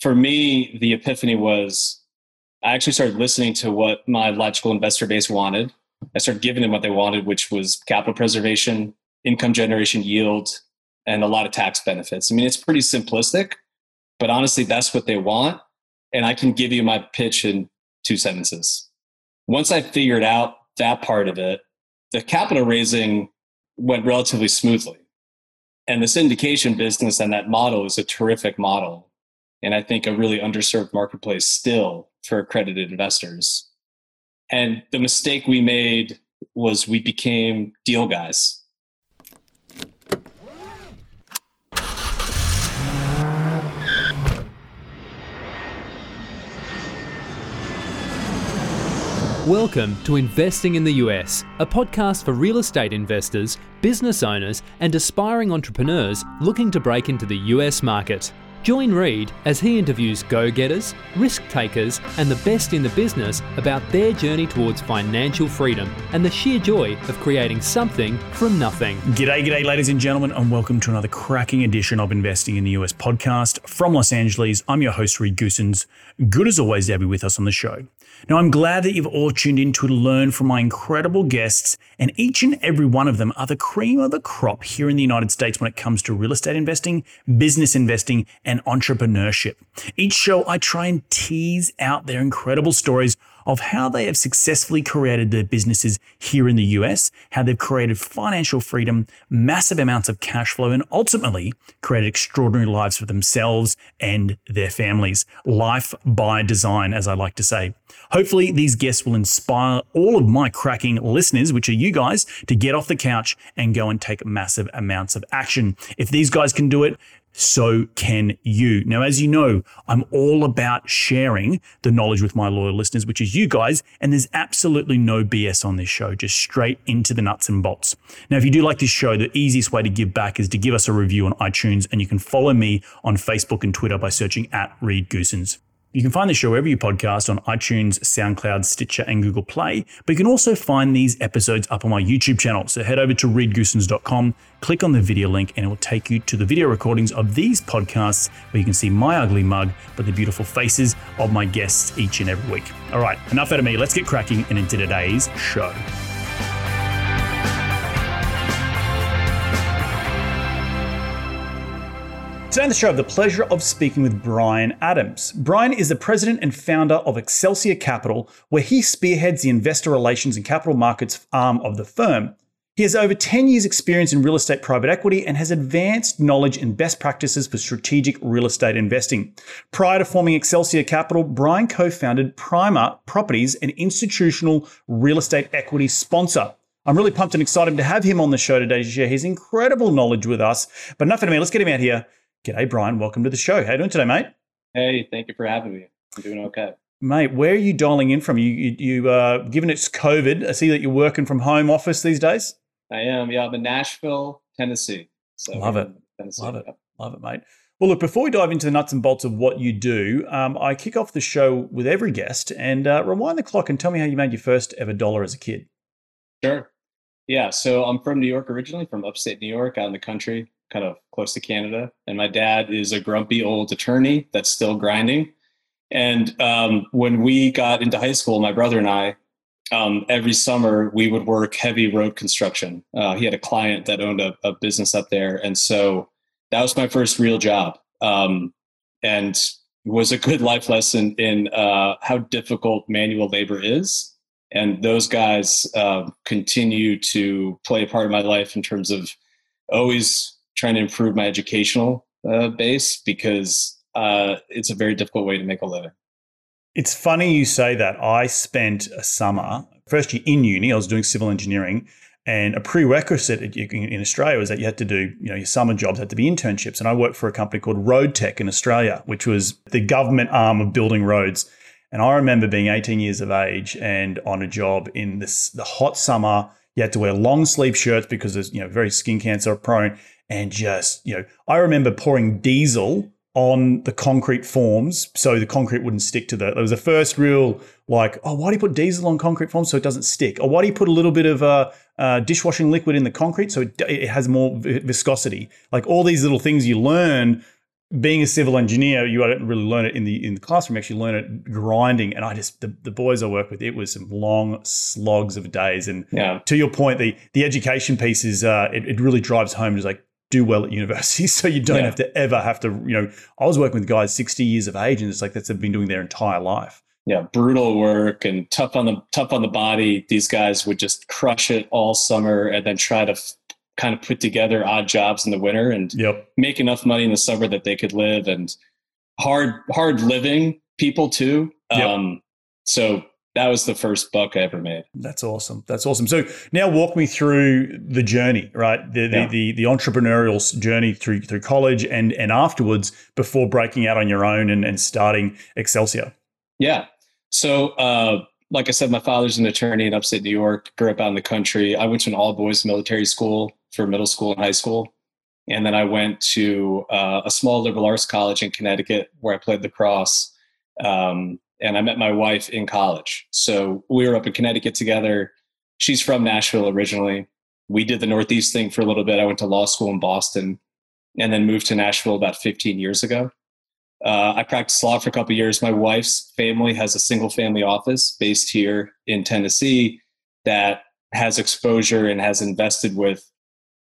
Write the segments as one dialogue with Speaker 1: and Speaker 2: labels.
Speaker 1: for me, the epiphany was I actually started listening to what my logical investor base wanted. I started giving them what they wanted, which was capital preservation, income generation yield, and a lot of tax benefits. I mean, it's pretty simplistic, but honestly, that's what they want. And I can give you my pitch in two sentences. Once I figured out that part of it, the capital raising went relatively smoothly. And the syndication business and that model is a terrific model. And I think a really underserved marketplace still for accredited investors. And the mistake we made was we became deal guys.
Speaker 2: Welcome to Investing in the US, a podcast for real estate investors, business owners, and aspiring entrepreneurs looking to break into the US market. Join Reed as he interviews go getters, risk takers, and the best in the business about their journey towards financial freedom and the sheer joy of creating something from nothing.
Speaker 3: G'day, g'day, ladies and gentlemen, and welcome to another cracking edition of Investing in the US podcast from Los Angeles. I'm your host, Reed Goossens. Good as always to have you with us on the show. Now, I'm glad that you've all tuned in to learn from my incredible guests, and each and every one of them are the cream of the crop here in the United States when it comes to real estate investing, business investing, and entrepreneurship. Each show, I try and tease out their incredible stories of how they have successfully created their businesses here in the US, how they've created financial freedom, massive amounts of cash flow, and ultimately created extraordinary lives for themselves and their families. Life by design, as I like to say. Hopefully, these guests will inspire all of my cracking listeners, which are you guys, to get off the couch and go and take massive amounts of action. If these guys can do it, so can you. Now, as you know, I'm all about sharing the knowledge with my loyal listeners, which is you guys, and there's absolutely no BS on this show, just straight into the nuts and bolts. Now, if you do like this show, the easiest way to give back is to give us a review on iTunes, and you can follow me on Facebook and Twitter by searching at Reed Goossens. You can find the show wherever you podcast on iTunes, SoundCloud, Stitcher, and Google Play. But you can also find these episodes up on my YouTube channel. So head over to reedgoossens.com, click on the video link, and it will take you to the video recordings of these podcasts where you can see my ugly mug, but the beautiful faces of my guests each and every week. All right, enough out of me. Let's get cracking and into today's show. Today on the show, I have the pleasure of speaking with Brian Adams. Brian is the president and founder of Excelsior Capital, where he spearheads the investor relations and capital markets arm of the firm. He has over 10 years' experience in real estate private equity and has advanced knowledge and best practices for strategic real estate investing. Prior to forming Excelsior Capital, Brian co founded Prima Properties, an institutional real estate equity sponsor. I'm really pumped and excited to have him on the show today to share his incredible knowledge with us. But enough of me, let's get him out here G'day, Brian. Welcome to the show. How are you doing today, mate?
Speaker 1: Hey, thank you for having me. I'm doing okay.
Speaker 3: Mate, where are you dialing in from? You, you, you uh, given it's COVID, I see that you're working from home office these days.
Speaker 1: I am. Yeah, I'm in Nashville, Tennessee.
Speaker 3: So Love it. Tennessee. Love it. Love it, mate. Well, look, before we dive into the nuts and bolts of what you do, um, I kick off the show with every guest and uh, rewind the clock and tell me how you made your first ever dollar as a kid.
Speaker 1: Sure. Yeah. So I'm from New York originally, from upstate New York, out in the country kind of close to Canada. And my dad is a grumpy old attorney that's still grinding. And um, when we got into high school, my brother and I, um, every summer we would work heavy road construction. Uh, he had a client that owned a, a, business up there, and so that was my first real job, um, and was a good life lesson in uh, how difficult manual labor is. And those guys uh, continue to play a part of my life in terms of always trying to improve my educational uh, base because uh, it's a very difficult way to make a living.
Speaker 3: It's funny you say that. I spent a summer, first year in uni, I was doing civil engineering. And a prerequisite in Australia was that you had to do, you know, your summer jobs had to be internships. And I worked for a company called Road Tech in Australia, which was the government arm of building roads. And I remember being 18 years of age and on a job in this the hot summer. You had to wear long sleeve shirts because there's, you know, very skin cancer prone and just, you know, I remember pouring diesel on the concrete forms so the concrete wouldn't stick to the. It was the first real like, oh, why do you put diesel on concrete forms so it doesn't stick? Or why do you put a little bit of uh, uh, dishwashing liquid in the concrete so it, it has more viscosity? Like all these little things you learn being a civil engineer, you don't really learn it in the in the classroom. You actually learn it grinding. And I just the, the boys I work with, it was some long slogs of days. And
Speaker 1: Yeah.
Speaker 3: to your point, the the education piece is uh, it, it really drives home. Is like do well at university, so you don't
Speaker 1: Yeah.
Speaker 3: have to ever have to. You know, I was working with guys sixty years of age, and it's like that's they've been doing their entire life.
Speaker 1: yeah, brutal work and tough on the tough on the body. These guys would just crush it all summer and then try to f- kind of put together odd jobs in the winter and
Speaker 3: Yep.
Speaker 1: make enough money in the summer that they could live and hard hard living people too.
Speaker 3: Yep.
Speaker 1: Um, so that was the first buck I ever made.
Speaker 3: That's awesome. That's awesome. So now walk me through the journey, right? The the,
Speaker 1: Yeah.
Speaker 3: the, the entrepreneurial journey through through college and and afterwards before breaking out on your own and, and starting Excelsior.
Speaker 1: Yeah. So, uh, like I said, my father's an attorney in upstate New York, grew up out in the country. I went to an all boys military school for middle school and high school. And then I went to uh, a small liberal arts college in Connecticut where I played lacrosse. Um, and I met my wife in college. So we were up in Connecticut together. She's from Nashville originally. We did the Northeast thing for a little bit. I went to law school in Boston and then moved to Nashville about 15 years ago. Uh, I practiced law for a couple years. My wife's family has a single family office based here in Tennessee that has exposure and has invested with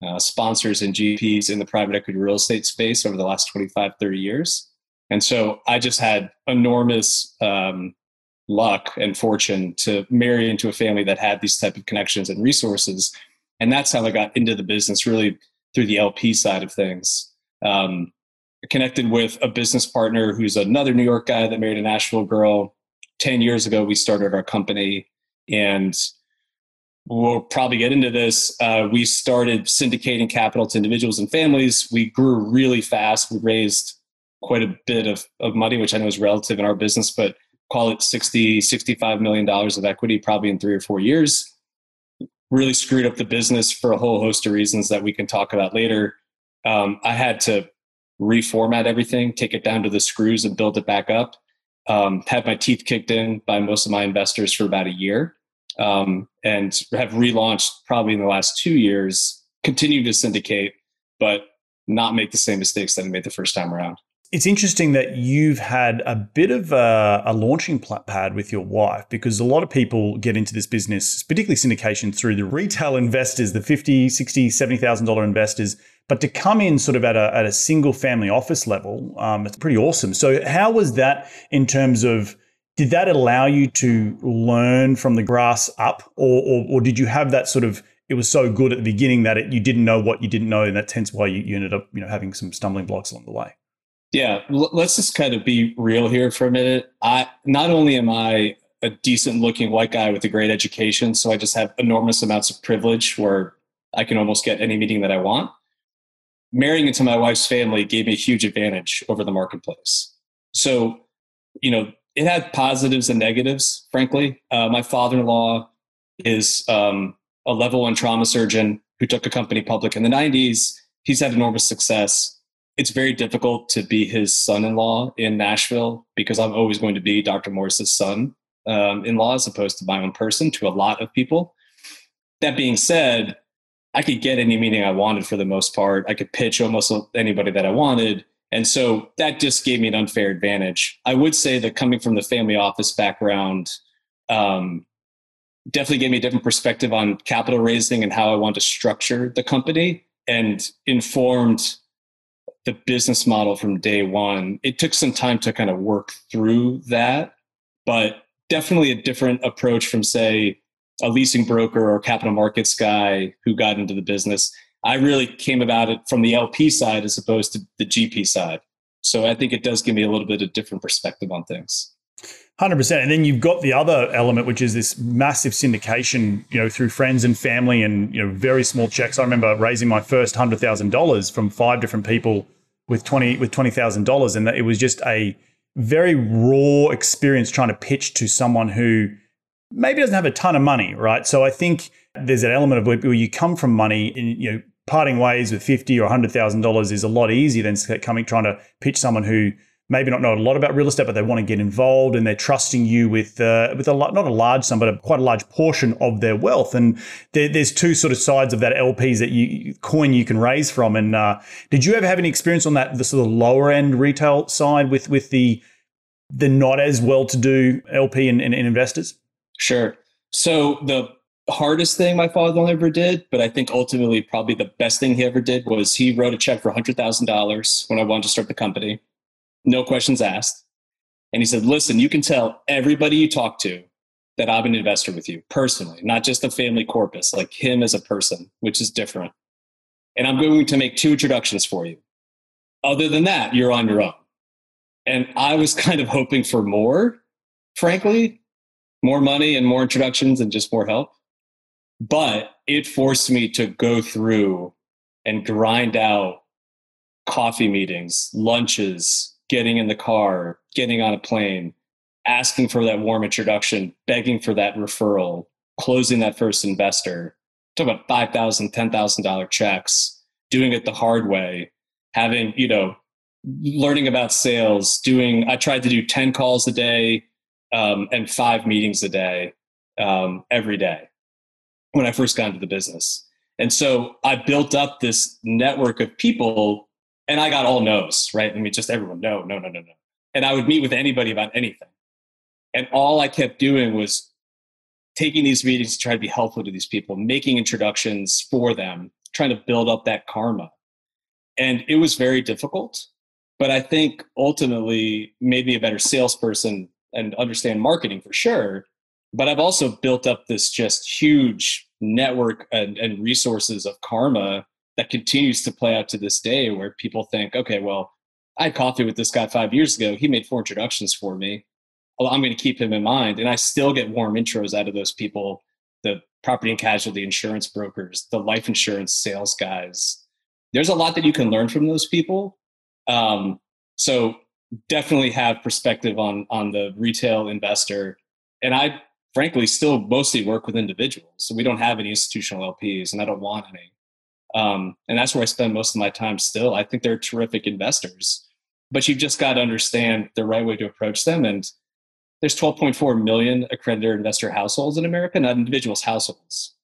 Speaker 1: uh, sponsors and GPs in the private equity real estate space over the last 25, 30 years. And so I just had enormous um, luck and fortune to marry into a family that had these type of connections and resources. And that's how I got into the business really through the LP side of things. Um, connected with a business partner who's another New York guy that married a Nashville girl. 10 years ago, we started our company and we'll probably get into this. Uh, we started syndicating capital to individuals and families. We grew really fast. We raised quite a bit of, of money, which I know is relative in our business, but call it 60, 65 million dollars of equity probably in three or four years. Really screwed up the business for a whole host of reasons that we can talk about later. Um, I had to reformat everything, take it down to the screws and build it back up. Um, had my teeth kicked in by most of my investors for about a year um, and have relaunched probably in the last two years, continue to syndicate, but not make the same mistakes that I made the first time around.
Speaker 3: It's interesting that you've had a bit of a, a launching pad with your wife because a lot of people get into this business, particularly syndication through the retail investors, the 50, 60, $70,000 investors. But to come in sort of at a, at a single family office level, um, it's pretty awesome. So, how was that in terms of did that allow you to learn from the grass up, or, or, or did you have that sort of it was so good at the beginning that it, you didn't know what you didn't know, and that's hence why you, you ended up you know having some stumbling blocks along the way.
Speaker 1: Yeah, let's just kind of be real here for a minute. I not only am I a decent looking white guy with a great education, so I just have enormous amounts of privilege where I can almost get any meeting that I want. Marrying into my wife's family gave me a huge advantage over the marketplace. So, you know, it had positives and negatives, frankly. Uh, my father in law is um, a level one trauma surgeon who took a company public in the 90s. He's had enormous success. It's very difficult to be his son in Nashville because I'm always going to be Dr. Morris's son um, as opposed to my own person to a lot of people. That being said, I could get any meeting I wanted for the most part. I could pitch almost anybody that I wanted. And so that just gave me an unfair advantage. I would say that coming from the family office background um, definitely gave me a different perspective on capital raising and how I want to structure the company and informed the business model from day one. It took some time to kind of work through that, but definitely a different approach from, say, a leasing broker or capital markets guy who got into the business. I really came about it from the LP side as opposed to the GP side. So I think it does give me a little bit of different perspective on things.
Speaker 3: Hundred percent, and then you've got the other element, which is this massive syndication. You know, through friends and family, and you know, very small checks. I remember raising my first hundred thousand dollars from five different people with twenty with twenty thousand dollars, and that it was just a very raw experience trying to pitch to someone who maybe doesn't have a ton of money, right? So I think there's an element of where you come from money, and you know, parting ways with fifty or hundred thousand dollars is a lot easier than coming trying to pitch someone who maybe not know a lot about real estate, but they want to get involved and they're trusting you with uh, with a not a large sum, but a, quite a large portion of their wealth. And there, there's two sort of sides of that LPs that you coin you can raise from. And uh, did you ever have any experience on that the sort of lower end retail side with with the the not as well to do LP and, and, and investors?
Speaker 1: Sure. So the hardest thing my father ever did, but I think ultimately probably the best thing he ever did was he wrote a check for $100,000 when I wanted to start the company no questions asked. And he said, listen, you can tell everybody you talk to that I'm an investor with you personally, not just a family corpus, like him as a person, which is different. And I'm going to make two introductions for you. Other than that, you're on your own. And I was kind of hoping for more, frankly, more money and more introductions and just more help. But it forced me to go through and grind out coffee meetings, lunches, getting in the car, getting on a plane, asking for that warm introduction, begging for that referral, closing that first investor. Talk about five thousand, ten thousand dollar checks, doing it the hard way, having you know, learning about sales. Doing I tried to do ten calls a day um, and five meetings a day um, every day when I first got into the business. And so I built up this network of people and I got all no's, right? I mean, just everyone, no, no, no, no, no. And I would meet with anybody about anything. And all I kept doing was taking these meetings to try to be helpful to these people, making introductions for them, trying to build up that karma. And it was very difficult. But I think ultimately, maybe a better salesperson and understand marketing for sure. But I've also built up this just huge network and, and resources of karma that continues to play out to this day where people think, okay, well, I had coffee with this guy five years ago. He made four introductions for me. Well, I'm going to keep him in mind. And I still get warm intros out of those people the property and casualty insurance brokers, the life insurance sales guys. There's a lot that you can learn from those people. Um, so definitely have perspective on on the retail investor. And I frankly still mostly work with individuals. So we don't have any institutional LPs and I don't want any. Um, and that's where I spend most of my time still. I think they're terrific investors, but you've just got to understand the right way to approach them. And there's 12.4 million accredited investor households in America, not individuals' households.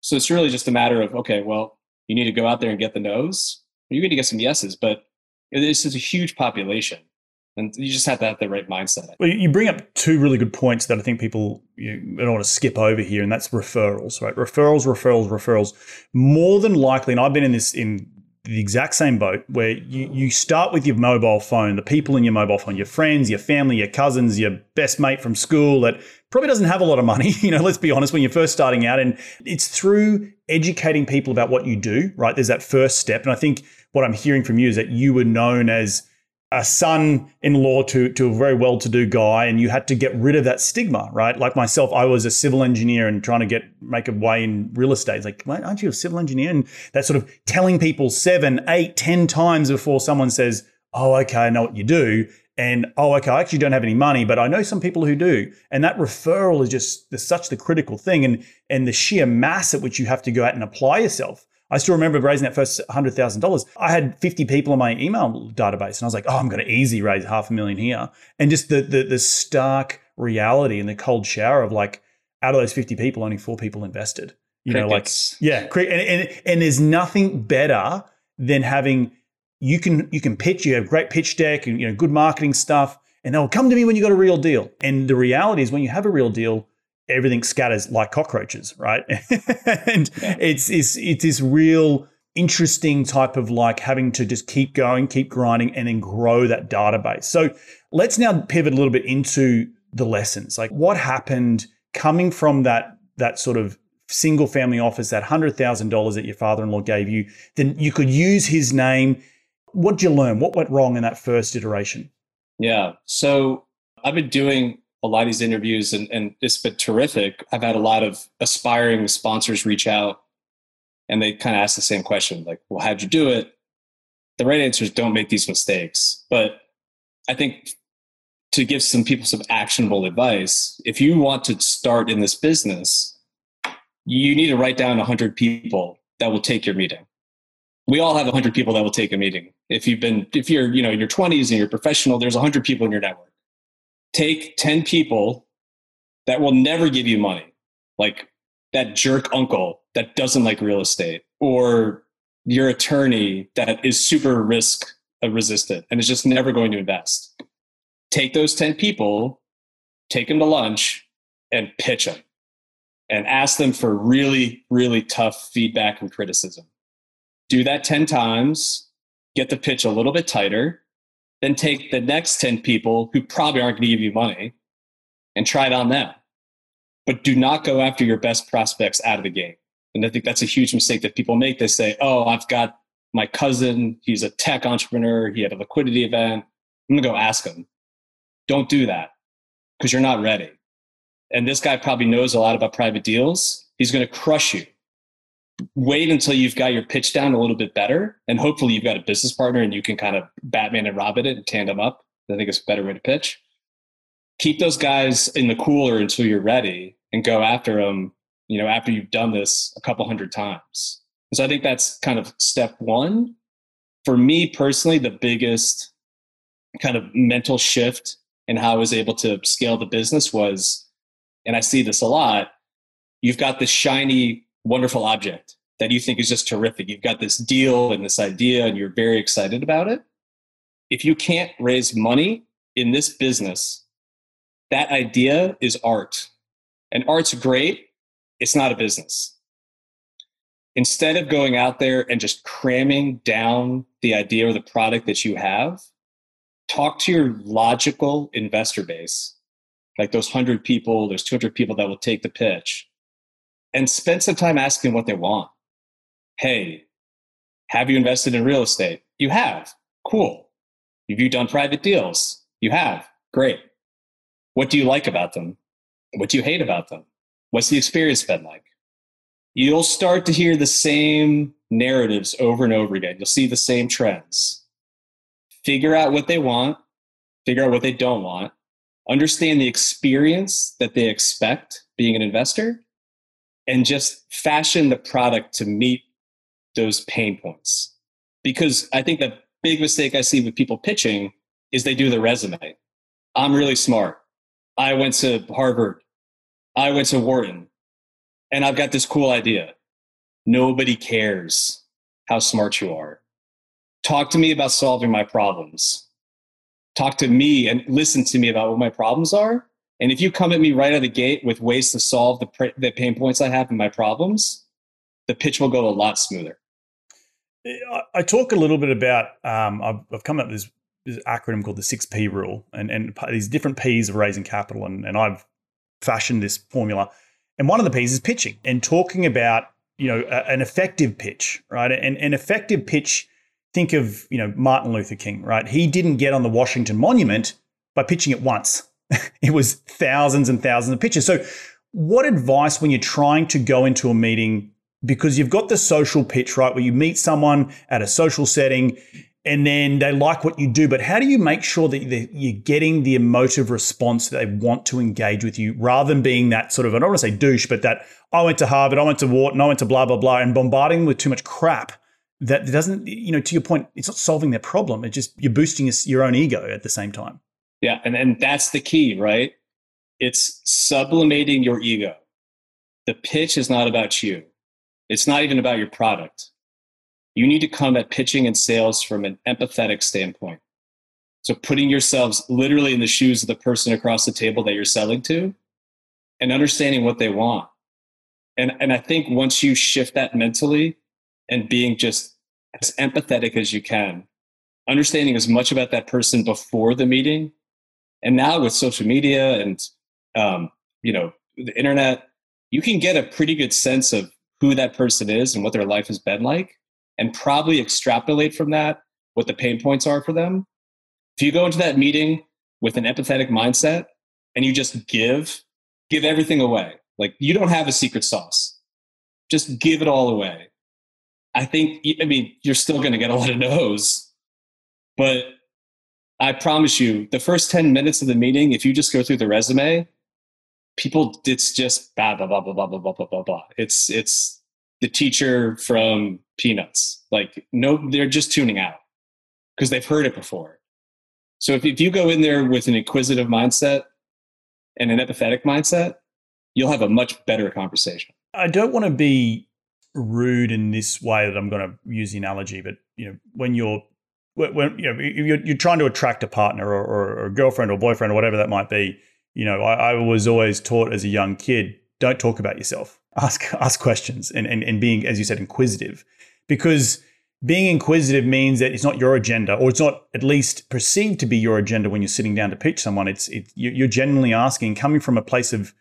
Speaker 1: So it's really just a matter of, okay, well, you need to go out there and get the no's. You're going to get some yeses, but this is a huge population and you just have to have the right mindset.
Speaker 3: Well, you bring up two really good points that I think people you don't want to skip over here, and that's referrals, right? Referrals, referrals, referrals. More than likely, and I've been in this in the exact same boat where you, you start with your mobile phone, the people in your mobile phone, your friends, your family, your cousins, your best mate from school that probably doesn't have a lot of money. You know, let's be honest, when you're first starting out. And it's through educating people about what you do, right? There's that first step. And I think what I'm hearing from you is that you were known as a son-in-law to to a very well-to-do guy and you had to get rid of that stigma right? Like myself i was a civil engineer and trying to get make a way in real estate. It's like aren't you a civil engineer? And that sort of telling people seven eight ten times before someone says oh okay i know what you do and oh okay i actually don't have any money but i know some people who do. And that referral is just such the critical thing and and the sheer mass at which you have to go out and apply yourself I still remember raising that first hundred thousand dollars. I had 50 people on my email database, and I was like, "Oh, I'm going to easy raise half a million here." And just the, the the stark reality and the cold shower of like, out of those 50 people, only four people invested. You Crickets. know, like yeah, and, and and there's nothing better than having you can you can pitch. You have great pitch deck and you know good marketing stuff, and they'll come to me when you got a real deal. And the reality is, when you have a real deal, everything scatters like cockroaches, right? and yeah. it's, it's it's this real interesting type of like having to just keep going, keep grinding, and then grow that database. So let's now pivot a little bit into the lessons. Like what happened coming from that that sort of single family office, that hundred thousand dollars that your father in law gave you, then you could use his name. What did you learn? What went wrong in that first iteration?
Speaker 1: Yeah. So I've been doing a lot of these interviews and, and it's been terrific. I've had a lot of aspiring sponsors reach out and they kind of ask the same question like, well, how'd you do it? The right answer is don't make these mistakes. But I think to give some people some actionable advice, if you want to start in this business, you need to write down 100 people that will take your meeting. We all have 100 people that will take a meeting If you've been, if you're, you know, in your 20s and you're professional, there's 100 people in your network. Take 10 people that will never give you money, like that jerk uncle that doesn't like real estate, or your attorney that is super risk resistant and is just never going to invest. Take those 10 people, take them to lunch, and pitch them and ask them for really, really tough feedback and criticism. Do that 10 times, get the pitch a little bit tighter, then take the next 10 people who probably aren't going to give you money and try it on them. But do not go after your best prospects out of the gate. And I think that's a huge mistake that people make. They say, oh, I've got my cousin, he's a tech entrepreneur, he had a liquidity event. I'm going to go ask him. Don't do that because you're not ready. And this guy probably knows a lot about private deals. He's going to crush you. Wait until you've got your pitch down a little bit better. And hopefully you've got a business partner and you can kind of Batman and Robin it and tandem up. I think it's a better way to pitch. Keep those guys in the cooler until you're ready and go after them, you know, after you've done this a couple hundred times. And so I think that's kind of step one. For me personally, the biggest kind of mental shift in how I was able to scale the business was and I see this a lot, you've got this shiny, wonderful object that you think is just terrific. You've got this deal and this idea, and you're very excited about it. If you can't raise money in this business, that idea is art. And art's great, it's not a business. Instead of going out there and just cramming down the idea or the product that you have, talk to your logical investor base like those 100 people, there's 200 people that will take the pitch, and spend some time asking what they want. Hey, have you invested in real estate? You have. Cool. Have you done private deals? You have. Great. What do you like about them? What do you hate about them? What's the experience been like? You'll start to hear the same narratives over and over again. You'll see the same trends. Figure out what they want, figure out what they don't want, understand the experience that they expect being an investor, and just fashion the product to meet those pain points. Because I think the big mistake I see with people pitching is they do the resume. I'm really smart. I went to Harvard. I went to Wharton. And I've got this cool idea. Nobody cares how smart you are. Talk to me about solving my problems talk to me and listen to me about what my problems are. And if you come at me right out of the gate with ways to solve the, the pain points I have and my problems, the pitch will go a lot smoother.
Speaker 3: I talk a little bit about, um, I've, I've, come up with this, this, acronym called the 6P rule, and, and these different P's of raising capital. And, and I've fashioned this formula. And one of the P's is pitching and talking about, you know, a, an effective pitch, right? And an effective pitch think of, you know, Martin Luther King, right? He didn't get on the Washington Monument by pitching it once. it was thousands and thousands of pitches. So, what advice when you're trying to go into a meeting because you've got the social pitch, right, where you meet someone at a social setting and then they like what you do, but how do you make sure that you're getting the emotive response that they want to engage with you rather than being that sort of, I don't want to say douche, but that I went to Harvard, I went to Wharton, I went to blah, blah, blah, and bombarding them with too much crap that doesn't, you know, to your point, it's not solving their problem. It's just you're boosting your own ego at the same time.
Speaker 1: Yeah. And, and that's the key, right? It's sublimating your ego. The pitch is not about you, it's not even about your product. You need to come at pitching and sales from an empathetic standpoint. So putting yourselves literally in the shoes of the person across the table that you're selling to and understanding what they want. And, and I think once you shift that mentally and being just as empathetic as you can, understanding as much about that person before the meeting. And now with social media and um, you know the internet, you can get a pretty good sense of who that person is and what their life has been like, and probably extrapolate from that what the pain points are for them. If you go into that meeting with an empathetic mindset and you just give, give everything away. Like you don't have a secret sauce. Just give it all away. I think, I mean, you're still going to get a lot of no's, but I promise you, the first 10 minutes of the meeting, if you just go through the resume, people, it's just blah, blah, blah, blah, blah, blah, blah, blah, blah, blah. It's, it's the teacher from Peanuts. Like, no, they're just tuning out. because they've heard it before. So if, if you go in there with an inquisitive mindset and an empathetic mindset, you'll have a much better conversation.
Speaker 3: I don't want to be rude in this way that I'm going to use the analogy, but you know, when you're when you know you're, you're trying to attract a partner or, or, or, a girlfriend or boyfriend or whatever that might be, you know, I, I, was always taught as a young kid, don't talk about yourself. Ask ask questions and, and and being, as you said, inquisitive, because being inquisitive means that it's not your agenda, or it's not at least perceived to be your agenda when you're sitting down to pitch someone. It's it, you're genuinely asking, coming from a place of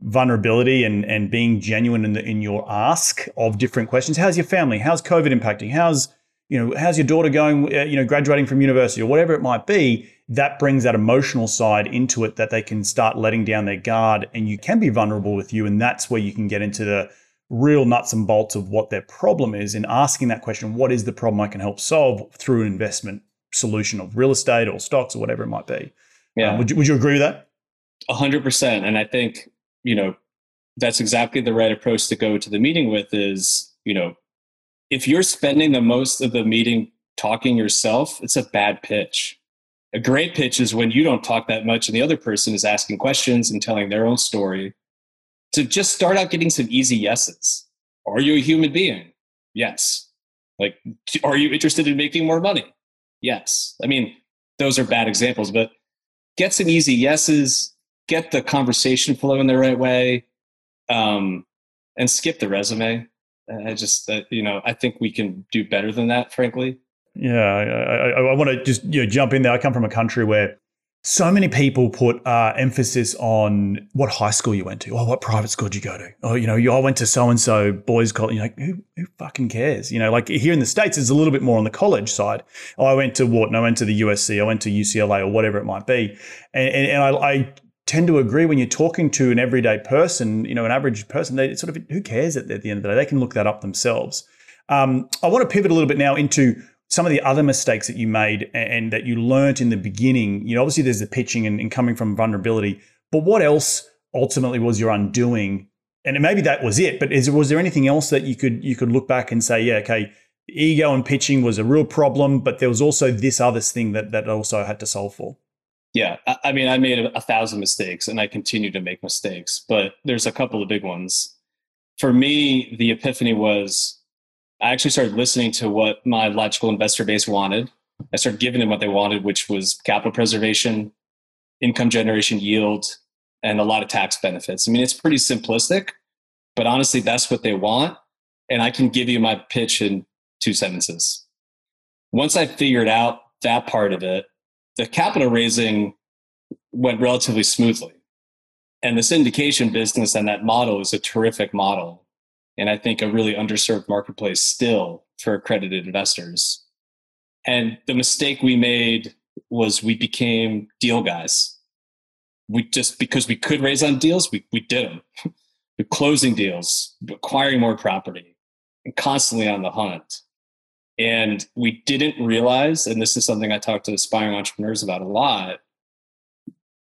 Speaker 3: vulnerability and and being genuine in the, in your ask of different questions. How's your family? How's COVID impacting? How's you know how's your daughter going? Uh, you know, graduating from university or whatever it might be. That brings that emotional side into it that they can start letting down their guard, and you can be vulnerable with you, and that's where you can get into the real nuts and bolts of what their problem is and asking that question what is the problem I can help solve through an investment solution of real estate or stocks or whatever it might be. Yeah. Um, would, you, would you agree with that?
Speaker 1: 100%. And I think, you know, that's exactly the right approach to go to the meeting with is, you know, if you're spending the most of the meeting talking yourself, it's a bad pitch. A great pitch is when you don't talk that much and the other person is asking questions and telling their own story to just start out getting some easy yeses. Are you a human being? Yes. Like, are you interested in making more money? Yes. I mean, those are bad examples, but get some easy yeses, get the conversation flowing the right way, um, and skip the resume. I just, uh, you know, I think we can do better than that, frankly.
Speaker 3: Yeah, I, I, I want to just you know jump in there. I come from a country where so many people put uh, emphasis on what high school you went to, or what private school did you go to, or you know, you all went to so and so boys' college. You're like, who, who fucking cares? You know, like here in the states, it's a little bit more on the college side. Oh, I went to Wharton, I went to the USC, I went to UCLA, or whatever it might be, and, and, and I, I tend to agree when you're talking to an everyday person, you know, an average person, they sort of who cares at the, end of the day? They can look that up themselves. Um, I want to pivot a little bit now into some of the other mistakes that you made and that you learnt in the beginning, you know, obviously there's the pitching and, and coming from vulnerability, but what else ultimately was your undoing? And maybe that was it, but is, was there anything else that you could you could look back and say, yeah, okay, ego and pitching was a real problem, but there was also this other thing that that also had to solve for.
Speaker 1: Yeah, I mean, I made a thousand mistakes, and I continue to make mistakes, but there's a couple of big ones. For me, the epiphany was I actually started listening to what my logical investor base wanted. I started giving them what they wanted, which was capital preservation, income generation yield, and a lot of tax benefits. I mean, it's pretty simplistic, but honestly, that's what they want. And I can give you my pitch in two sentences. Once I figured out that part of it, the capital raising went relatively smoothly. And the syndication business and that model is a terrific model and I think a really underserved marketplace still for accredited investors. And the mistake we made was we became deal guys. We just because we could raise on deals, we, we did them. Closing deals, acquiring more property, and constantly on the hunt. And we didn't realize, and this is something I talk to aspiring entrepreneurs about a lot.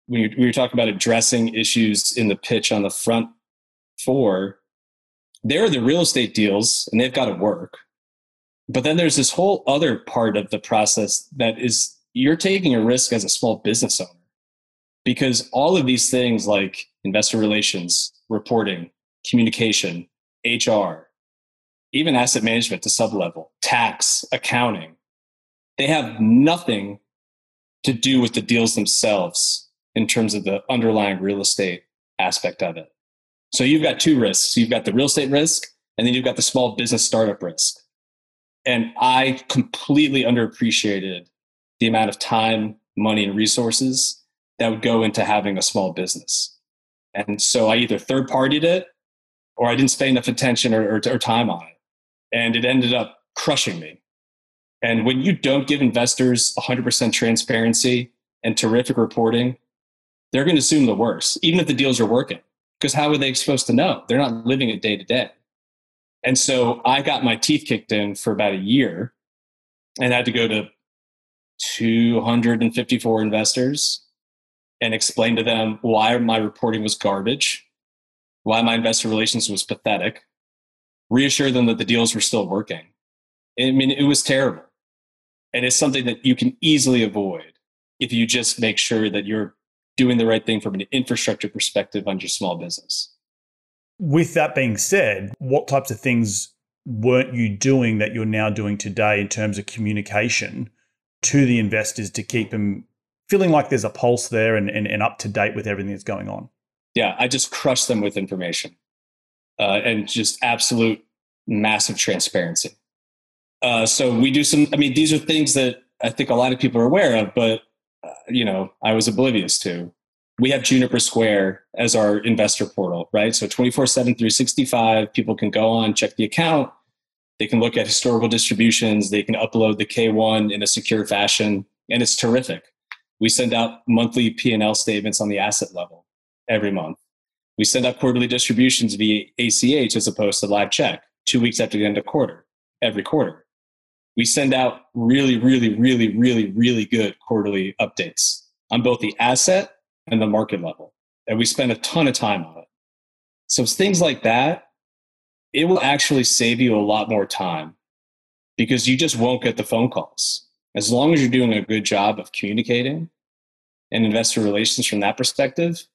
Speaker 1: When we were talking about addressing issues in the pitch on the front four, they're the real estate deals and they've got to work. But then there's this whole other part of the process that is you're taking a risk as a small business owner because all of these things like investor relations, reporting, communication, HR, even asset management to sub level, tax, accounting, they have nothing to do with the deals themselves in terms of the underlying real estate aspect of it. So you've got two risks. You've got the real estate risk, and then you've got the small business startup risk. And I completely underappreciated the amount of time, money, and resources that would go into having a small business. And so I either third partied it or I didn't spend enough attention or, or, or time on it. And it ended up crushing me. And when you don't give investors 100% transparency and terrific reporting, they're going to assume the worst, even if the deals are working because how are they supposed to know? They're not living it day to day. And so I got my teeth kicked in for about a year and had to go to 254 investors and explain to them why my reporting was garbage, why my investor relations was pathetic, reassure them that the deals were still working. I mean, it was terrible. And it's something that you can easily avoid if you just make sure that you're doing the right thing from an infrastructure perspective on your small business.
Speaker 3: With that being said, what types of things weren't you doing that you're now doing today in terms of communication to the investors to keep them feeling like there's a pulse there and, and, and up to date with everything that's going on?
Speaker 1: Yeah, I just crush them with information uh, and just absolute massive transparency. Uh, so we do some, I mean, these are things that I think a lot of people are aware of, but, uh, you know, I was oblivious to. We have Juniper Square as our investor portal, right? So 24 7, 365, people can go on, check the account. They can look at historical distributions. They can upload the K1 in a secure fashion, and it's terrific. We send out monthly P&L statements on the asset level every month. We send out quarterly distributions via ACH as opposed to live check two weeks after the end of quarter, every quarter. We send out really, really, really, really, really good quarterly updates on both the asset and the market level. And we spend a ton of time on it. So things like that, it will actually save you a lot more time because you just won't get the phone calls. As long as you're doing a good job of communicating and investor relations from that perspective,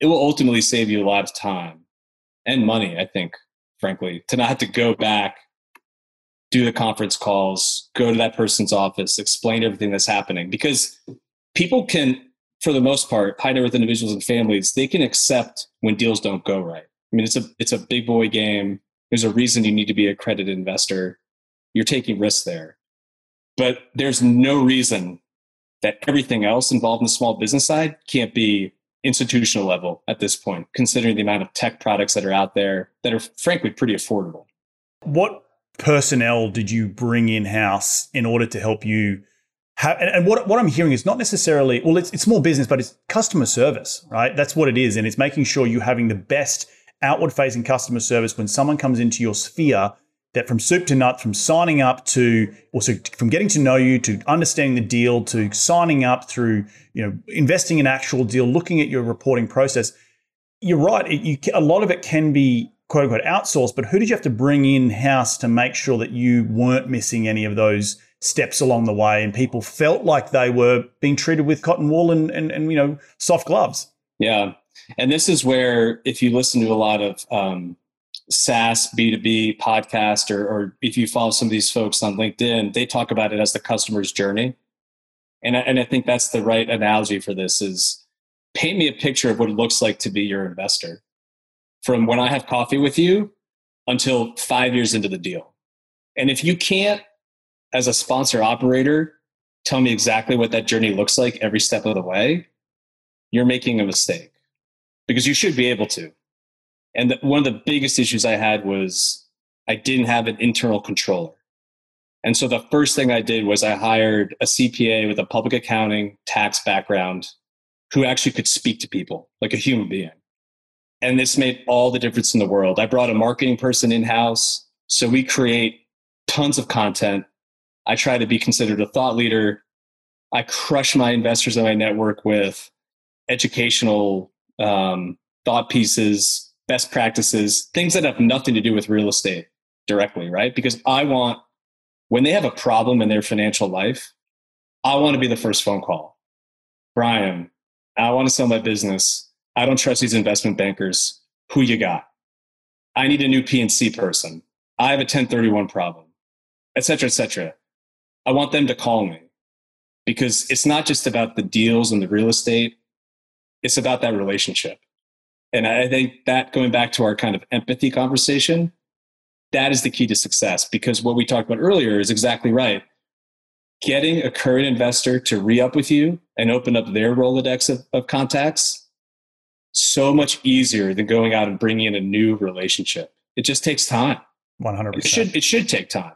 Speaker 1: it will ultimately save you a lot of time and money, I think, frankly, to not have to go back, do the conference calls, go to that person's office, explain everything that's happening. Because people can, for the most part, high net worth individuals and families, they can accept when deals don't go right. I mean, it's a it's a big boy game. There's a reason you need to be a credit investor. You're taking risks there. But there's no reason that everything else involved in the small business side can't be institutional level at this point, considering the amount of tech products that are out there that are frankly pretty affordable.
Speaker 3: What personnel did you bring in house in order to help you? Have, and what, what I'm hearing is not necessarily, well, it's, it's small business, but it's customer service, right? That's what it is. And it's making sure you're having the best outward facing customer service when someone comes into your sphere that from soup to nut, from signing up to also from getting to know you to understanding the deal to signing up through you know investing in actual deal, looking at your reporting process. You're right. It, you, a lot of it can be quote unquote outsourced, but who did you have to bring in house to make sure that you weren't missing any of those steps along the way and people felt like they were being treated with cotton wool and, and, and you know soft gloves?
Speaker 1: Yeah, and this is where if you listen to a lot of um, SaaS B2B podcast, or, or if you follow some of these folks on LinkedIn, they talk about it as the customer's journey. And I, and I think that's the right analogy for this is paint me a picture of what it looks like to be your investor from when I have coffee with you until five years into the deal. And if you can't, as a sponsor operator, tell me exactly what that journey looks like every step of the way, you're making a mistake because you should be able to. And the, one of the biggest issues I had was I didn't have an internal controller. And so the first thing I did was I hired a CPA with a public accounting tax background who actually could speak to people like a human being. And this made all the difference in the world. I brought a marketing person in house. So we create tons of content. I try to be considered a thought leader. I crush my investors and my network with educational um, thought pieces, best practices, things that have nothing to do with real estate directly, right? Because I want, when they have a problem in their financial life, I want to be the first phone call. Brian, I want to sell my business. I don't trust these investment bankers. Who you got? I need a new P&C person. I have a 1031 problem, et cetera, et cetera. I want them to call me because it's not just about the deals and the real estate. It's about that relationship. And I think that going back to our kind of empathy conversation, that is the key to success because what we talked about earlier is exactly right. Getting a current investor to re up with you and open up their Rolodex of, of contacts, so much easier than going out and bringing in a new relationship. It just takes time.
Speaker 3: 100%.
Speaker 1: It should, it should take time.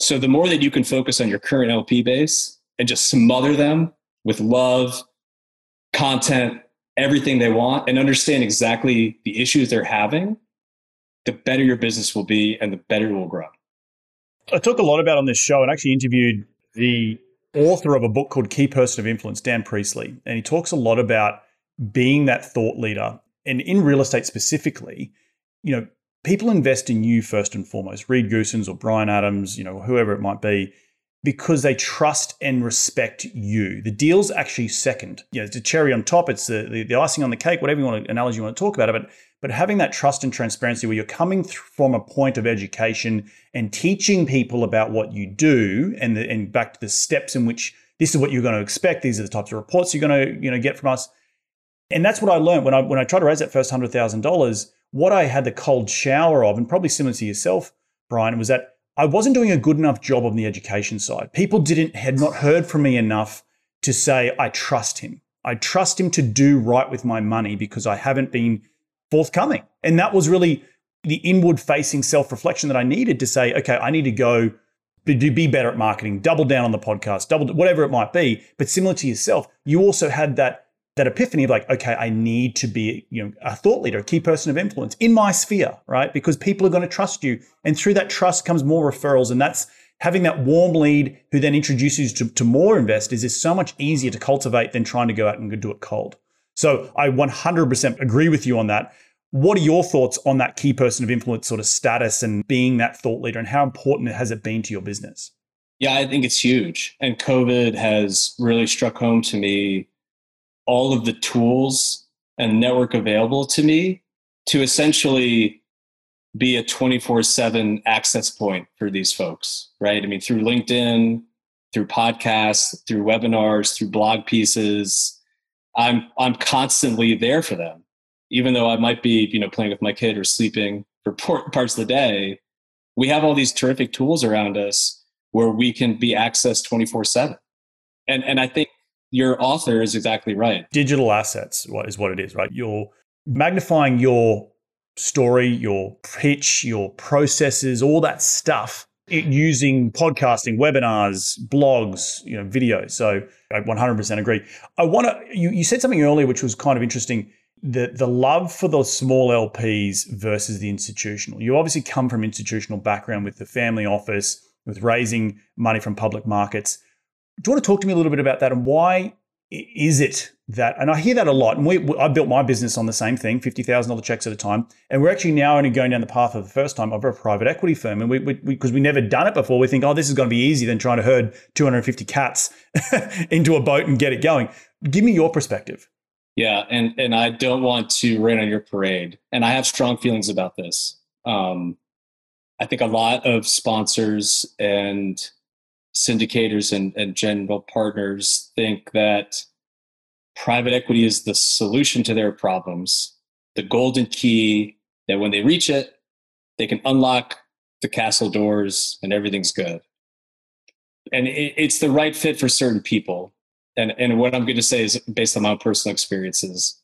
Speaker 1: So the more that you can focus on your current LP base and just smother them with love, content, everything they want and understand exactly the issues they're having, the better your business will be and the better it will grow.
Speaker 3: I talk a lot about on this show and actually interviewed the author of a book called Key Person of Influence, Dan Priestley. And he talks a lot about being that thought leader. And in real estate specifically, you know, people invest in you first and foremost, Reed Goossens or Brian Adams, you know, whoever it might be. Because they trust and respect you. The deal's actually second. You know, it's a cherry on top. It's the, the, the icing on the cake, whatever you want to, analogy you want to talk about it. But, but having that trust and transparency where you're coming from a point of education and teaching people about what you do and, the, and back to the steps in which this is what you're going to expect. These are the types of reports you're going to you know, get from us. And that's what I learned when I, when I tried to raise that first $100,000. What I had the cold shower of, and probably similar to yourself, Brian, was that I wasn't doing a good enough job on the education side. People didn't had not heard from me enough to say I trust him. I trust him to do right with my money because I haven't been forthcoming. And that was really the inward facing self reflection that I needed to say, okay, I need to go be better at marketing, double down on the podcast, double whatever it might be. But similar to yourself, you also had that that epiphany of like, okay, I need to be, you know, a thought leader, a key person of influence in my sphere, right? Because people are going to trust you. And through that trust comes more referrals. And that's having that warm lead who then introduces you to, to more investors is so much easier to cultivate than trying to go out and do it cold. So I 100% agree with you on that. What are your thoughts on that key person of influence sort of status and being that thought leader and how important has it been to your business?
Speaker 1: Yeah, I think it's huge. And COVID has really struck home to me all of the tools and network available to me to essentially be a 24 7 access point for these folks, right? I mean, through LinkedIn, through podcasts, through webinars, through blog pieces. I'm I'm constantly there for them, even though I might be you know playing with my kid or sleeping for parts of the day. We have all these terrific tools around us where we can be accessed 24 seven, and and I think your author is exactly right.
Speaker 3: Digital assets is what it is, right? You're magnifying your story, your pitch, your processes, all that stuff using podcasting, webinars, blogs, you know, video. So I 100% agree. I want to, you, you said something earlier, which was kind of interesting. The, the love for the small LPs versus the institutional. You obviously come from institutional background with the family office, with raising money from public markets. Do you want to talk to me a little bit about that and why is it that? And I hear that a lot. And we, I built my business on the same thing, fifty thousand dollar checks at a time. And we're actually now only going down the path of the first time of a private equity firm. And we because we, we never done it before, we think, oh, this is going to be easier than trying to herd two hundred and fifty cats into a boat and get it going. Give me your perspective.
Speaker 1: Yeah, and and I don't want to rain on your parade, and I have strong feelings about this. Um, I think a lot of sponsors and syndicators and, and general partners think that private equity is the solution to their problems, the golden key that when they reach it, they can unlock the castle doors and everything's good. And it, it's the right fit for certain people. And, and what I'm going to say is based on my own personal experiences.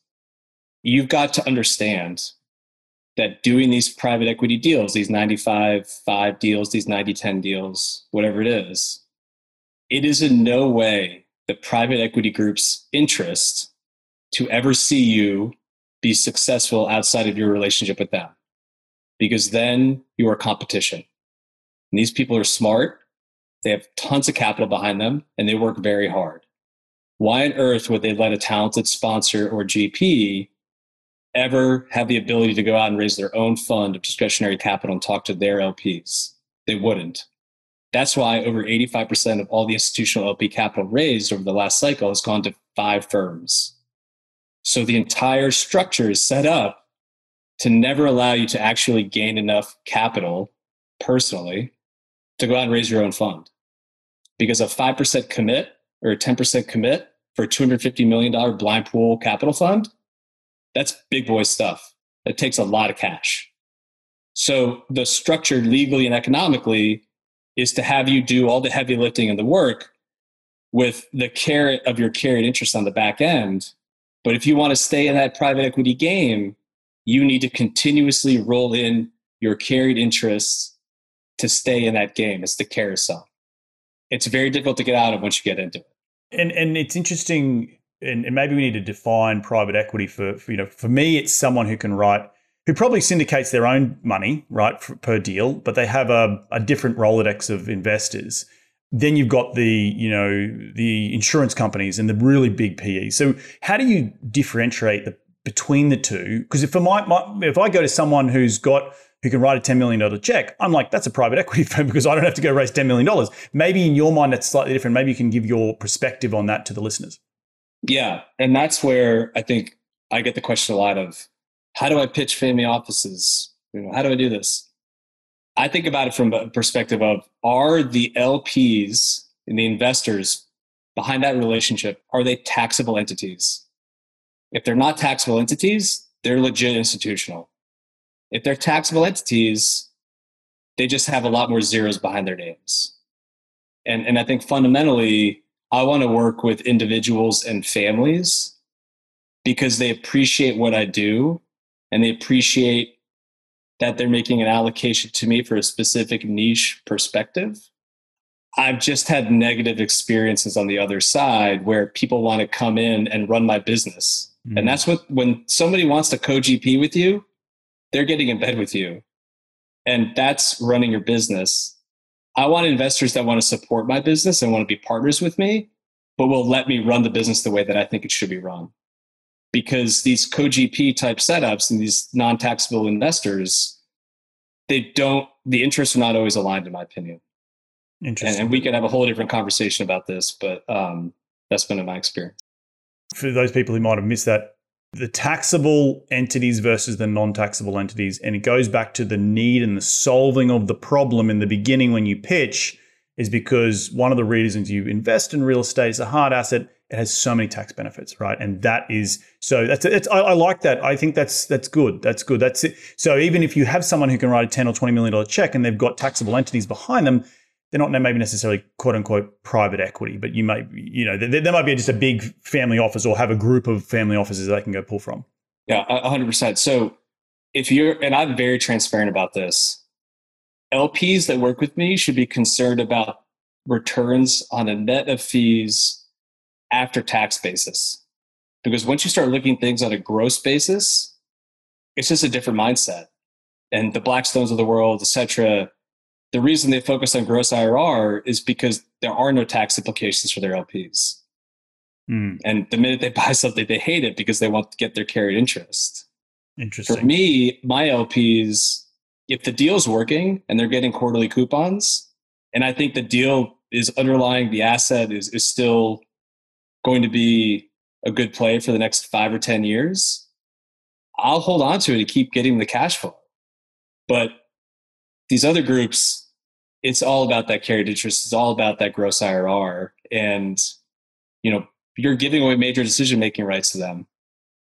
Speaker 1: You've got to understand that doing these private equity deals, these 95 5 deals, these 90 10 deals, whatever it is, it is in no way the private equity group's interest to ever see you be successful outside of your relationship with them. Because then you are competition. And these people are smart, they have tons of capital behind them, and they work very hard. Why on earth would they let a talented sponsor or GP ever have the ability to go out and raise their own fund of discretionary capital and talk to their LPs. They wouldn't. That's why over 85% of all the institutional LP capital raised over the last cycle has gone to five firms. So the entire structure is set up to never allow you to actually gain enough capital personally to go out and raise your own fund. Because a 5% commit or a 10% commit for a $250 million blind pool capital fund that's big boy stuff. It takes a lot of cash. So the structure legally and economically is to have you do all the heavy lifting and the work with the carrot of your carried interest on the back end. But if you want to stay in that private equity game, you need to continuously roll in your carried interests to stay in that game. It's the carousel. It's very difficult to get out of once you get into it.
Speaker 3: And and it's interesting and, and maybe we need to define private equity for, for, you know for me it's someone who can write who probably syndicates their own money right for, per deal but they have a, a different rolodex of investors then you've got the you know the insurance companies and the really big PE. So how do you differentiate the, between the two? Because if my, my if I go to someone who's got who can write a $10 million check. I'm like, that's a private equity firm because I don't have to go raise $10 million. Maybe in your mind, that's slightly different. Maybe you can give your perspective on that to the listeners.
Speaker 1: Yeah. And that's where I think I get the question a lot of how do I pitch family offices? You know, how do I do this? I think about it from a perspective of are the LPs and the investors behind that relationship, are they taxable entities? If they're not taxable entities, they're legit institutional. If they're taxable entities, they just have a lot more zeros behind their names. And, and I think fundamentally, I want to work with individuals and families because they appreciate what I do and they appreciate that they're making an allocation to me for a specific niche perspective. I've just had negative experiences on the other side where people want to come in and run my business. Mm-hmm. And that's what, when somebody wants to co GP with you, they're getting in bed with you. And that's running your business. I want investors that want to support my business and want to be partners with me, but will let me run the business the way that I think it should be run. Because these co GP type setups and these non taxable investors, they don't, the interests are not always aligned, in my opinion. Interesting. And, and we could have a whole different conversation about this, but um, that's been in my experience.
Speaker 3: For those people who might have missed that, the taxable entities versus the non taxable entities. And it goes back to the need and the solving of the problem in the beginning when you pitch, is because one of the reasons you invest in real estate is a hard asset. It has so many tax benefits, right? And that is so. That's it's. I, I like that. I think that's that's good. That's good. That's it. So even if you have someone who can write a ten or twenty million dollar check and they've got taxable entities behind them, they're not maybe necessarily quote unquote private equity, but you may, you know, there, there might be just a big family office or have a group of family offices they can go pull from.
Speaker 1: Yeah, 100%. So if you're, and I'm very transparent about this, LPs that work with me should be concerned about returns on a net of fees after tax basis. Because once you start looking things on a gross basis, it's just a different mindset. And the Blackstones of the world, et cetera, the reason they focus on gross IRR is because there are no tax implications for their LPs. Mm. And the minute they buy something, they hate it because they want to get their carried interest.
Speaker 3: Interesting.
Speaker 1: For me, my LPs, if the deal's working and they're getting quarterly coupons, and I think the deal is underlying the asset is, is still going to be a good play for the next five or 10 years, I'll hold on to it and keep getting the cash flow. But these other groups, it's all about that carried interest. It's all about that gross IRR. And, you know, you're giving away major decision making rights to them.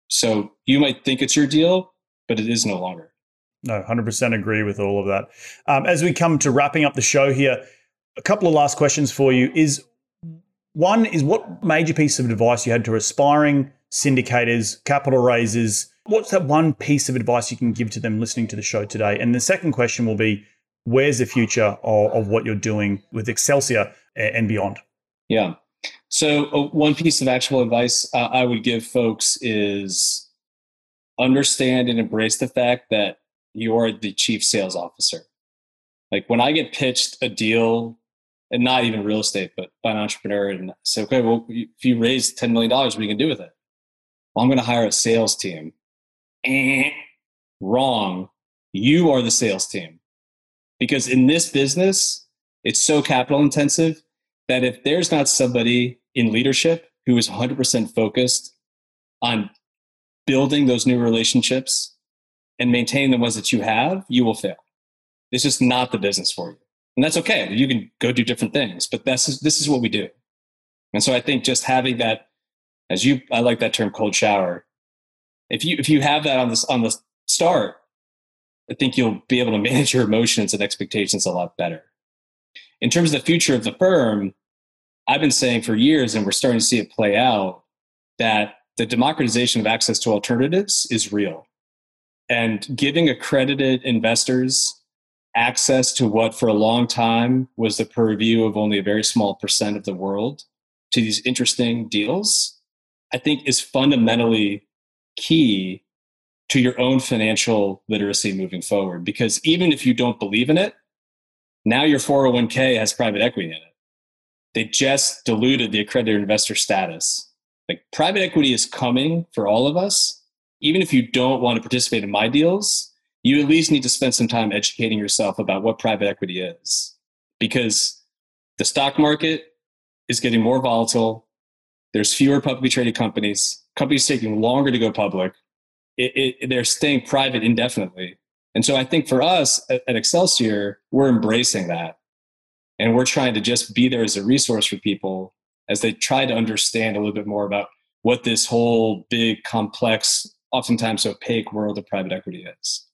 Speaker 1: So you might think it's your deal, but it is no longer.
Speaker 3: No, 100% agree with all of that. Um, as we come to wrapping up the show here, a couple of last questions for you is one is what major piece of advice you had to aspiring syndicators, capital raisers, What's that one piece of advice you can give to them listening to the show today? And the second question will be where's the future of, of what you're doing with Excelsior and beyond?
Speaker 1: Yeah. So, uh, one piece of actual advice uh, I would give folks is understand and embrace the fact that you're the chief sales officer. Like when I get pitched a deal, and not even real estate, but by an entrepreneur, and say, okay, well, if you raise $10 million, what are you going to do with it? Well, I'm going to hire a sales team eh, wrong. You are the sales team. Because in this business, it's so capital intensive that if there's not somebody in leadership who is 100% focused on building those new relationships and maintaining the ones that you have, you will fail. It's just not the business for you. And that's okay. You can go do different things, but this is, this is what we do. And so I think just having that, as you, I like that term cold shower, if you if you have that on this on the start, I think you'll be able to manage your emotions and expectations a lot better. In terms of the future of the firm, I've been saying for years, and we're starting to see it play out, that the democratization of access to alternatives is real. And giving accredited investors access to what for a long time was the purview of only a very small percent of the world to these interesting deals, I think is fundamentally key to your own financial literacy moving forward. Because even if you don't believe in it, now your 401k has private equity in it. They just diluted the accredited investor status. Like private equity is coming for all of us. Even if you don't want to participate in my deals, you at least need to spend some time educating yourself about what private equity is because the stock market is getting more volatile. There's fewer publicly traded companies, companies taking longer to go public. It, it, they're staying private indefinitely. And so I think for us at, at Excelsior, we're embracing that. And we're trying to just be there as a resource for people as they try to understand a little bit more about what this whole big, complex, oftentimes opaque world of private equity is.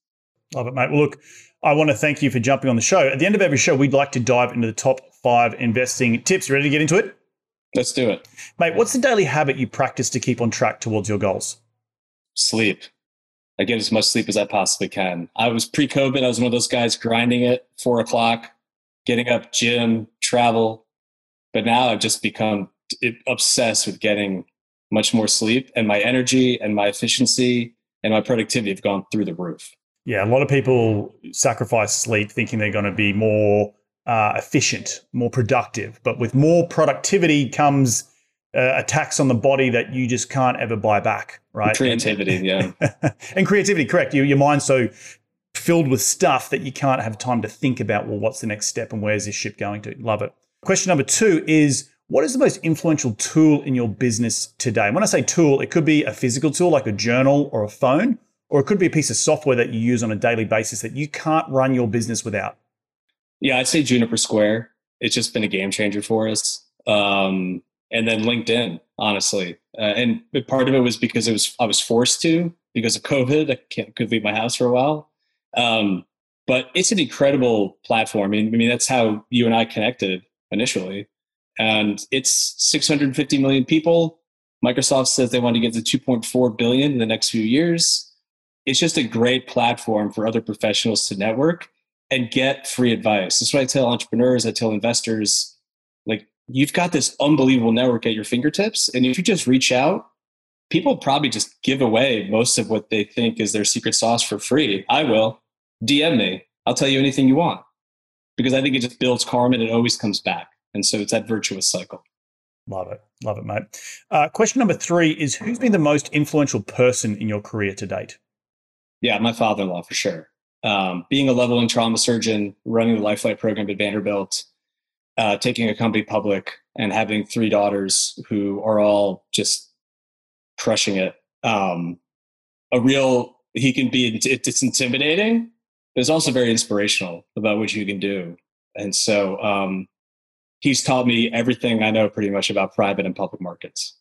Speaker 3: Love it, mate. Well, look, I want to thank you for jumping on the show. At the end of every show, we'd like to dive into the top five investing tips. You ready to get into it?
Speaker 1: Let's do it.
Speaker 3: Mate, what's the daily habit you practice to keep on track towards your goals?
Speaker 1: Sleep. I get as much sleep as I possibly can. I was pre COVID, I was one of those guys grinding it, four o'clock, getting up, gym, travel. But now I've just become obsessed with getting much more sleep, and my energy and my efficiency and my productivity have gone through the roof.
Speaker 3: Yeah, a lot of people sacrifice sleep thinking they're going to be more uh, efficient, more productive. But with more productivity comes uh, a tax on the body that you just can't ever buy back, right?
Speaker 1: Creativity,
Speaker 3: and,
Speaker 1: yeah.
Speaker 3: and creativity, correct. You, your mind's so filled with stuff that you can't have time to think about, well, what's the next step and where's this ship going to? Love it. Question number two is what is the most influential tool in your business today? And when I say tool, it could be a physical tool like a journal or a phone, or it could be a piece of software that you use on a daily basis that you can't run your business without.
Speaker 1: Yeah, I'd say Juniper Square. It's just been a game changer for us. Um, and then LinkedIn, honestly. Uh, and part of it was because it was I was forced to because of COVID. I can't, could leave my house for a while. Um, but it's an incredible platform. I mean, I mean, that's how you and I connected initially. And it's 650 million people. Microsoft says they want to get to 2.4 billion in the next few years. It's just a great platform for other professionals to network and get free advice. That's what I tell entrepreneurs, I tell investors, like you've got this unbelievable network at your fingertips. And if you just reach out, people probably just give away most of what they think is their secret sauce for free. I will. DM me. I'll tell you anything you want. Because I think it just builds karma and it always comes back. And so it's that virtuous cycle.
Speaker 3: Love it. Love it, mate. Uh, question number three is Who's been the most influential person in your career to date?
Speaker 1: Yeah, my father in law for sure. Um, being a level one trauma surgeon, running the Life Flight program at Vanderbilt, uh, taking a company public, and having three daughters who are all just crushing it. Um, a real, he can be, it's intimidating, but it's also very inspirational about what you can do. And so, um, he's taught me everything I know pretty much about private and public markets.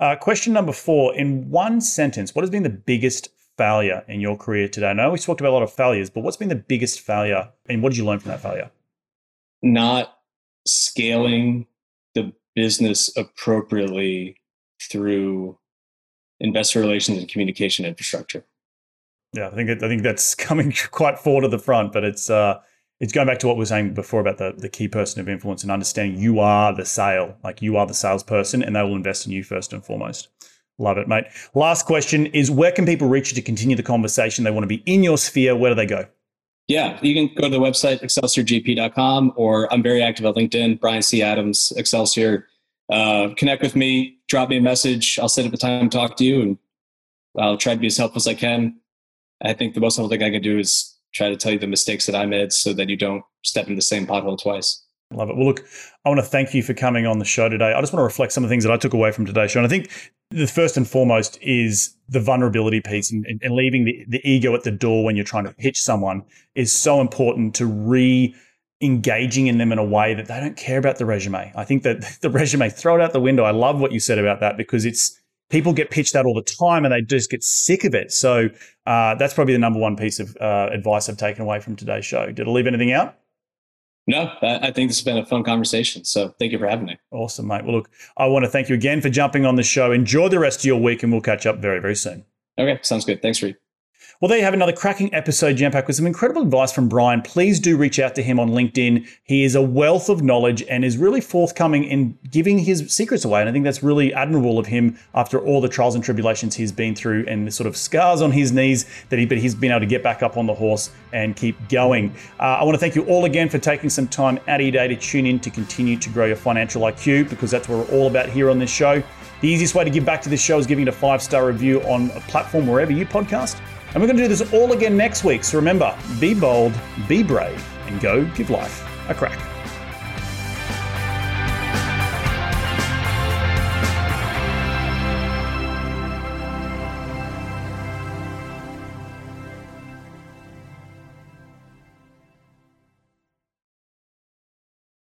Speaker 3: Uh, question number four In one sentence, what has been the biggest failure in your career today? I know we talked about a lot of failures, but what's been the biggest failure and what did you learn from that failure?
Speaker 1: Not scaling the business appropriately through investor relations and communication infrastructure.
Speaker 3: Yeah, I think I think that's coming quite forward to the front, but it's uh, it's going back to what we were saying before about the, the key person of influence and understanding you are the sale, like you are the salesperson, and they will invest in you first and foremost. Love it, mate. Last question is where can people reach you to continue the conversation? They want to be in your sphere. Where do they go?
Speaker 1: Yeah, you can go to the website, excelsiorgp.com, or I'm very active on LinkedIn, Brian C. Adams, Excelsior. Uh, connect with me, drop me a message. I'll set up a time to talk to you, and I'll try to be as helpful as I can. I think the most helpful thing I can do is try to tell you the mistakes that I made so that you don't step in the same pothole twice.
Speaker 3: Love it. Well, look, I want to thank you for coming on the show today. I just want to reflect some of the things that I took away from today's show. And I think the first and foremost is the vulnerability piece and, and leaving the, the ego at the door when you're trying to pitch someone is so important to re engaging in them in a way that they don't care about the resume. I think that the resume, throw it out the window. I love what you said about that because it's people get pitched that all the time and they just get sick of it. So uh, that's probably the number one piece of uh, advice I've taken away from today's show. Did I leave anything out?
Speaker 1: No, I think this has been a fun conversation. So thank you for having me.
Speaker 3: Awesome, mate. Well, look, I want to thank you again for jumping on the show. Enjoy the rest of your week and we'll catch up very, very soon.
Speaker 1: Okay, sounds good. Thanks, Reed.
Speaker 3: Well, there you have another cracking episode jam packed with some incredible advice from Brian. Please do reach out to him on LinkedIn. He is a wealth of knowledge and is really forthcoming in giving his secrets away. And I think that's really admirable of him after all the trials and tribulations he's been through and the sort of scars on his knees that he, but he's been able to get back up on the horse and keep going. Uh, I want to thank you all again for taking some time out of your day to tune in to continue to grow your financial IQ because that's what we're all about here on this show. The easiest way to give back to this show is giving it a five star review on a platform wherever you podcast And we're going to do this all again next week. So remember be bold, be brave, and go give life a crack.